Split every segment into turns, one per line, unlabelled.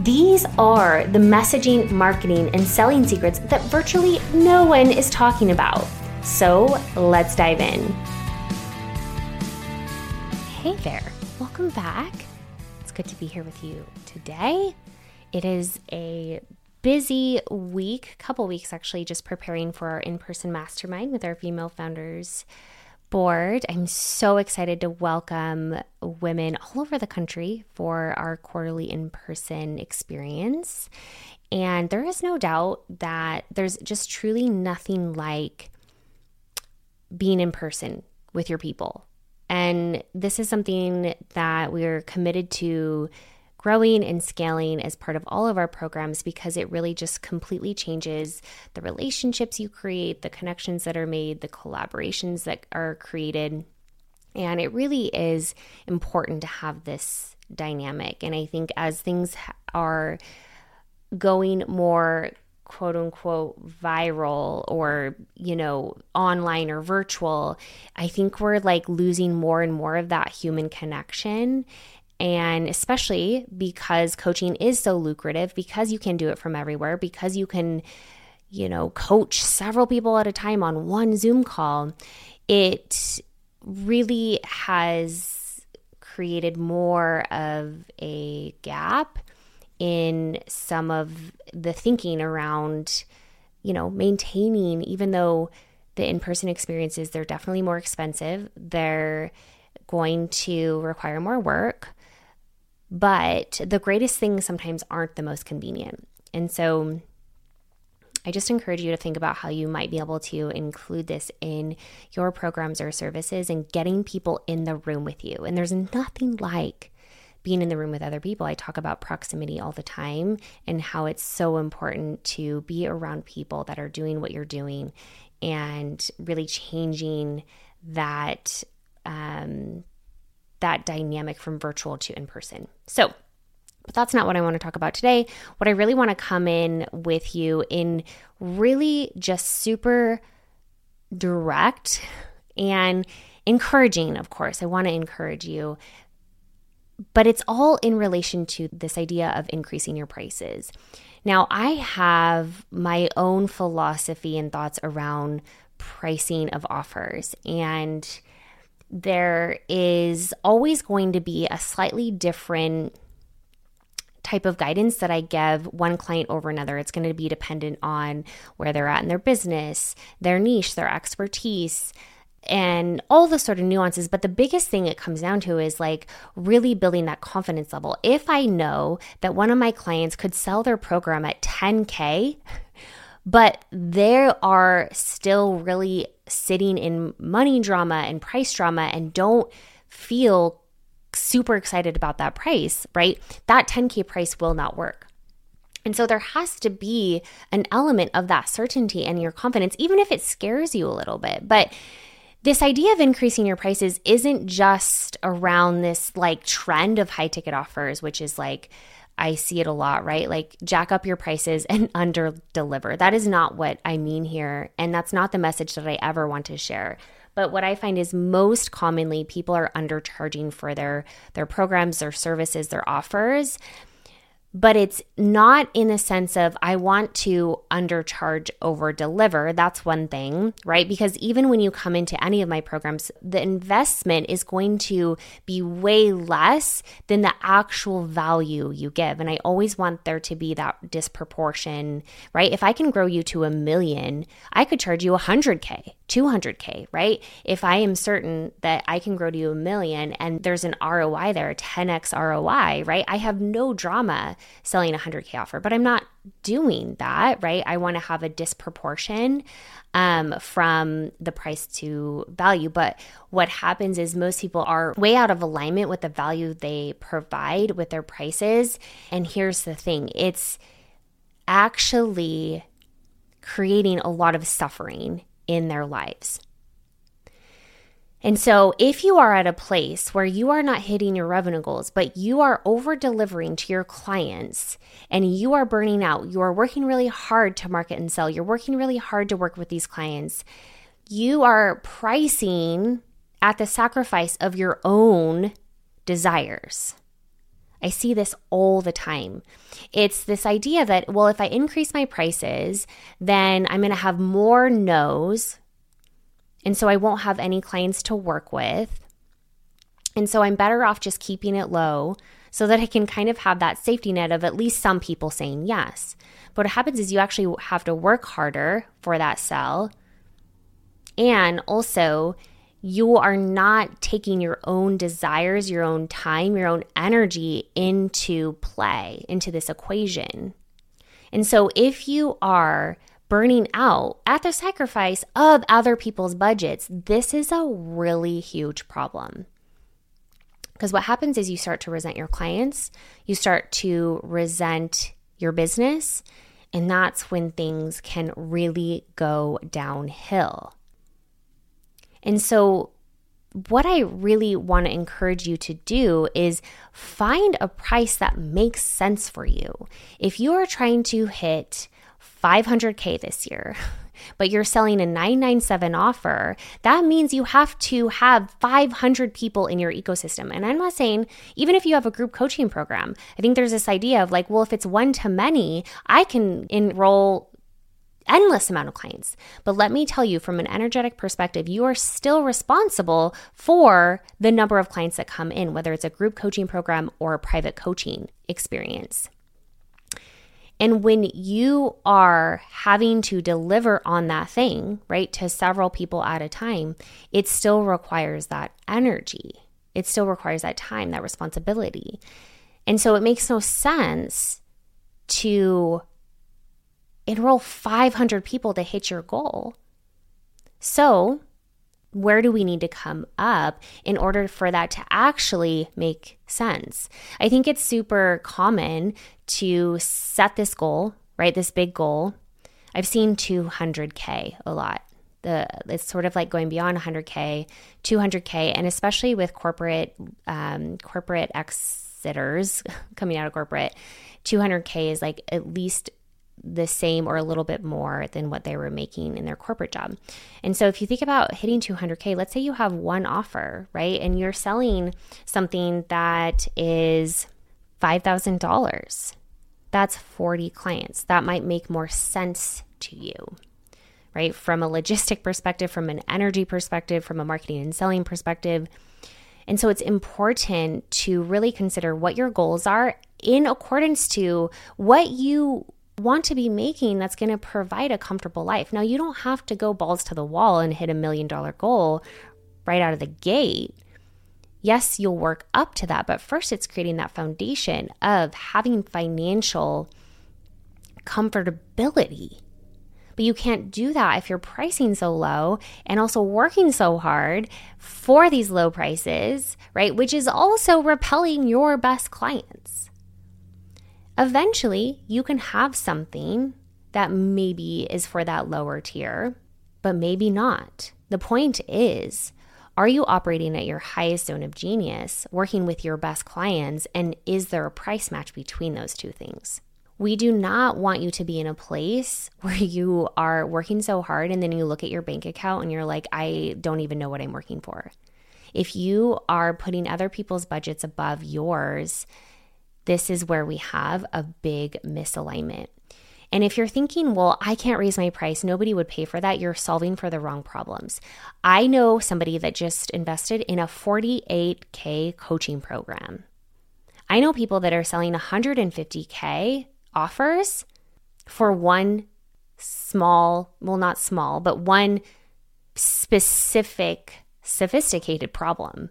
These are the messaging, marketing, and selling secrets that virtually no one is talking about. So let's dive in. Hey there, welcome back. It's good to be here with you today. It is a busy week, couple weeks actually, just preparing for our in person mastermind with our female founders board. I'm so excited to welcome women all over the country for our quarterly in person experience. And there is no doubt that there's just truly nothing like being in person with your people. And this is something that we're committed to growing and scaling as part of all of our programs because it really just completely changes the relationships you create, the connections that are made, the collaborations that are created. And it really is important to have this dynamic. And I think as things are going more quote unquote viral or you know online or virtual i think we're like losing more and more of that human connection and especially because coaching is so lucrative, because you can do it from everywhere, because you can, you know, coach several people at a time on one Zoom call, it really has created more of a gap in some of the thinking around, you know, maintaining, even though the in person experiences, they're definitely more expensive. They're going to require more work. But the greatest things sometimes aren't the most convenient. And so I just encourage you to think about how you might be able to include this in your programs or services and getting people in the room with you. And there's nothing like being in the room with other people. I talk about proximity all the time and how it's so important to be around people that are doing what you're doing and really changing that um, that dynamic from virtual to in person. So, but that's not what I want to talk about today. What I really want to come in with you in really just super direct and encouraging, of course. I want to encourage you, but it's all in relation to this idea of increasing your prices. Now, I have my own philosophy and thoughts around pricing of offers and there is always going to be a slightly different type of guidance that I give one client over another. It's going to be dependent on where they're at in their business, their niche, their expertise, and all the sort of nuances. But the biggest thing it comes down to is like really building that confidence level. If I know that one of my clients could sell their program at 10K, but they are still really sitting in money drama and price drama and don't feel super excited about that price, right? That 10K price will not work. And so there has to be an element of that certainty and your confidence, even if it scares you a little bit. But this idea of increasing your prices isn't just around this like trend of high ticket offers, which is like, I see it a lot, right? Like jack up your prices and under deliver. That is not what I mean here. And that's not the message that I ever want to share. But what I find is most commonly people are undercharging for their their programs, their services, their offers but it's not in the sense of I want to undercharge over deliver. That's one thing, right? Because even when you come into any of my programs, the investment is going to be way less than the actual value you give. And I always want there to be that disproportion, right? If I can grow you to a million, I could charge you 100K, 200K, right? If I am certain that I can grow to you a million and there's an ROI there, 10x ROI, right? I have no drama selling a 100K offer, but I'm not doing that, right? I want to have a disproportion um, from the price to value. But what happens is most people are way out of alignment with the value they provide with their prices. And here's the thing it's actually creating a lot of suffering in their lives. And so, if you are at a place where you are not hitting your revenue goals, but you are over delivering to your clients and you are burning out, you are working really hard to market and sell, you're working really hard to work with these clients, you are pricing at the sacrifice of your own desires. I see this all the time. It's this idea that, well, if I increase my prices, then I'm going to have more no's and so I won't have any clients to work with. And so I'm better off just keeping it low so that I can kind of have that safety net of at least some people saying yes. But what happens is you actually have to work harder for that sell. And also, you are not taking your own desires, your own time, your own energy into play, into this equation. And so, if you are burning out at the sacrifice of other people's budgets, this is a really huge problem. Because what happens is you start to resent your clients, you start to resent your business, and that's when things can really go downhill. And so, what I really want to encourage you to do is find a price that makes sense for you. If you are trying to hit 500K this year, but you're selling a 997 offer, that means you have to have 500 people in your ecosystem. And I'm not saying, even if you have a group coaching program, I think there's this idea of like, well, if it's one to many, I can enroll endless amount of clients. But let me tell you from an energetic perspective, you are still responsible for the number of clients that come in, whether it's a group coaching program or a private coaching experience. And when you are having to deliver on that thing, right, to several people at a time, it still requires that energy. It still requires that time, that responsibility. And so it makes no sense to enroll 500 people to hit your goal. So where do we need to come up in order for that to actually make sense? I think it's super common to set this goal, right? This big goal. I've seen 200K a lot. The, it's sort of like going beyond 100K, 200K, and especially with corporate um, corporate exiters coming out of corporate, 200K is like at least the same or a little bit more than what they were making in their corporate job. And so if you think about hitting 200K, let's say you have one offer, right? And you're selling something that is $5,000. That's 40 clients. That might make more sense to you, right? From a logistic perspective, from an energy perspective, from a marketing and selling perspective. And so it's important to really consider what your goals are in accordance to what you want to be making that's going to provide a comfortable life. Now, you don't have to go balls to the wall and hit a million dollar goal right out of the gate. Yes, you'll work up to that, but first it's creating that foundation of having financial comfortability. But you can't do that if you're pricing so low and also working so hard for these low prices, right? Which is also repelling your best clients. Eventually, you can have something that maybe is for that lower tier, but maybe not. The point is, are you operating at your highest zone of genius, working with your best clients, and is there a price match between those two things? We do not want you to be in a place where you are working so hard and then you look at your bank account and you're like, I don't even know what I'm working for. If you are putting other people's budgets above yours, this is where we have a big misalignment. And if you're thinking, well, I can't raise my price, nobody would pay for that, you're solving for the wrong problems. I know somebody that just invested in a 48K coaching program. I know people that are selling 150K offers for one small, well, not small, but one specific sophisticated problem.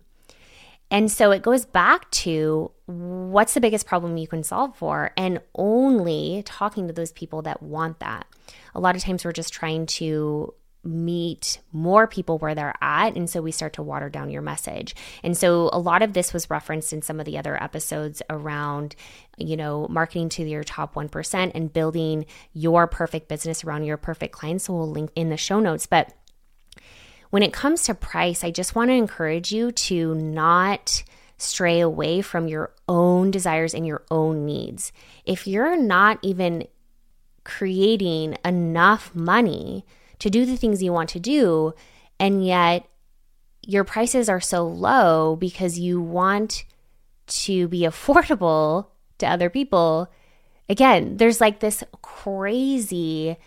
And so it goes back to what's the biggest problem you can solve for and only talking to those people that want that. A lot of times we're just trying to meet more people where they're at. And so we start to water down your message. And so a lot of this was referenced in some of the other episodes around, you know, marketing to your top 1% and building your perfect business around your perfect clients. So we'll link in the show notes. But when it comes to price, I just want to encourage you to not stray away from your own desires and your own needs. If you're not even creating enough money to do the things you want to do, and yet your prices are so low because you want to be affordable to other people. Again, there's like this crazy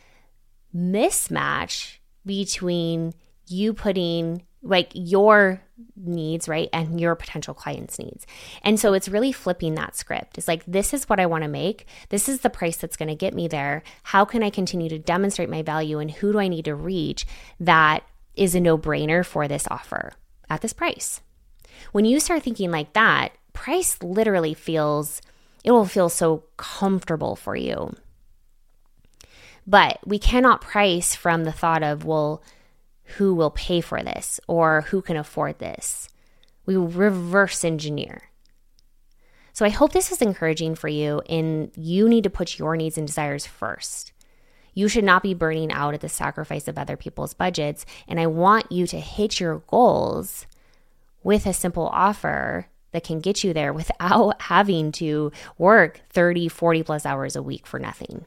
mismatch between you putting like your needs, right? And your potential clients' needs. And so it's really flipping that script. It's like, this is what I want to make. This is the price that's going to get me there. How can I continue to demonstrate my value? And who do I need to reach that is a no brainer for this offer at this price? When you start thinking like that, price literally feels, it will feel so comfortable for you. But we cannot price from the thought of, well, who will pay for this or who can afford this. We reverse engineer. So I hope this is encouraging for you and you need to put your needs and desires first. You should not be burning out at the sacrifice of other people's budgets. And I want you to hit your goals with a simple offer that can get you there without having to work 30, 40 plus hours a week for nothing.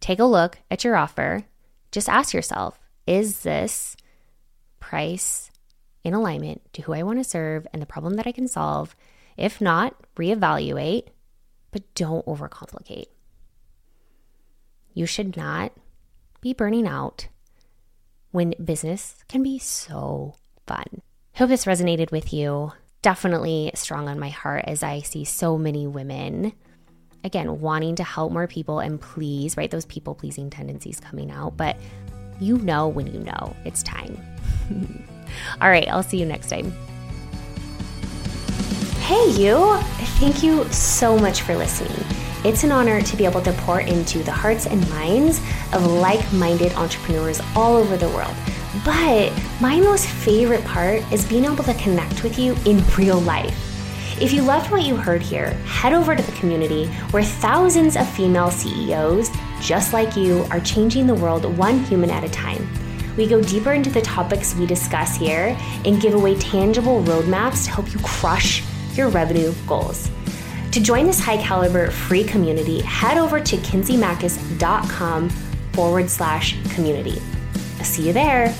Take a look at your offer just ask yourself is this price in alignment to who I want to serve and the problem that I can solve? If not, reevaluate, but don't overcomplicate. You should not be burning out when business can be so fun. Hope this resonated with you. Definitely strong on my heart as I see so many women again, wanting to help more people and please, right? Those people pleasing tendencies coming out, but you know when you know it's time. All right, I'll see you next time. Hey, you! Thank you so much for listening. It's an honor to be able to pour into the hearts and minds of like minded entrepreneurs all over the world. But my most favorite part is being able to connect with you in real life. If you loved what you heard here, head over to the community where thousands of female CEOs just like you are changing the world one human at a time. We go deeper into the topics we discuss here and give away tangible roadmaps to help you crush your revenue goals. To join this high caliber free community, head over to kinseymachos.com forward slash community. See you there.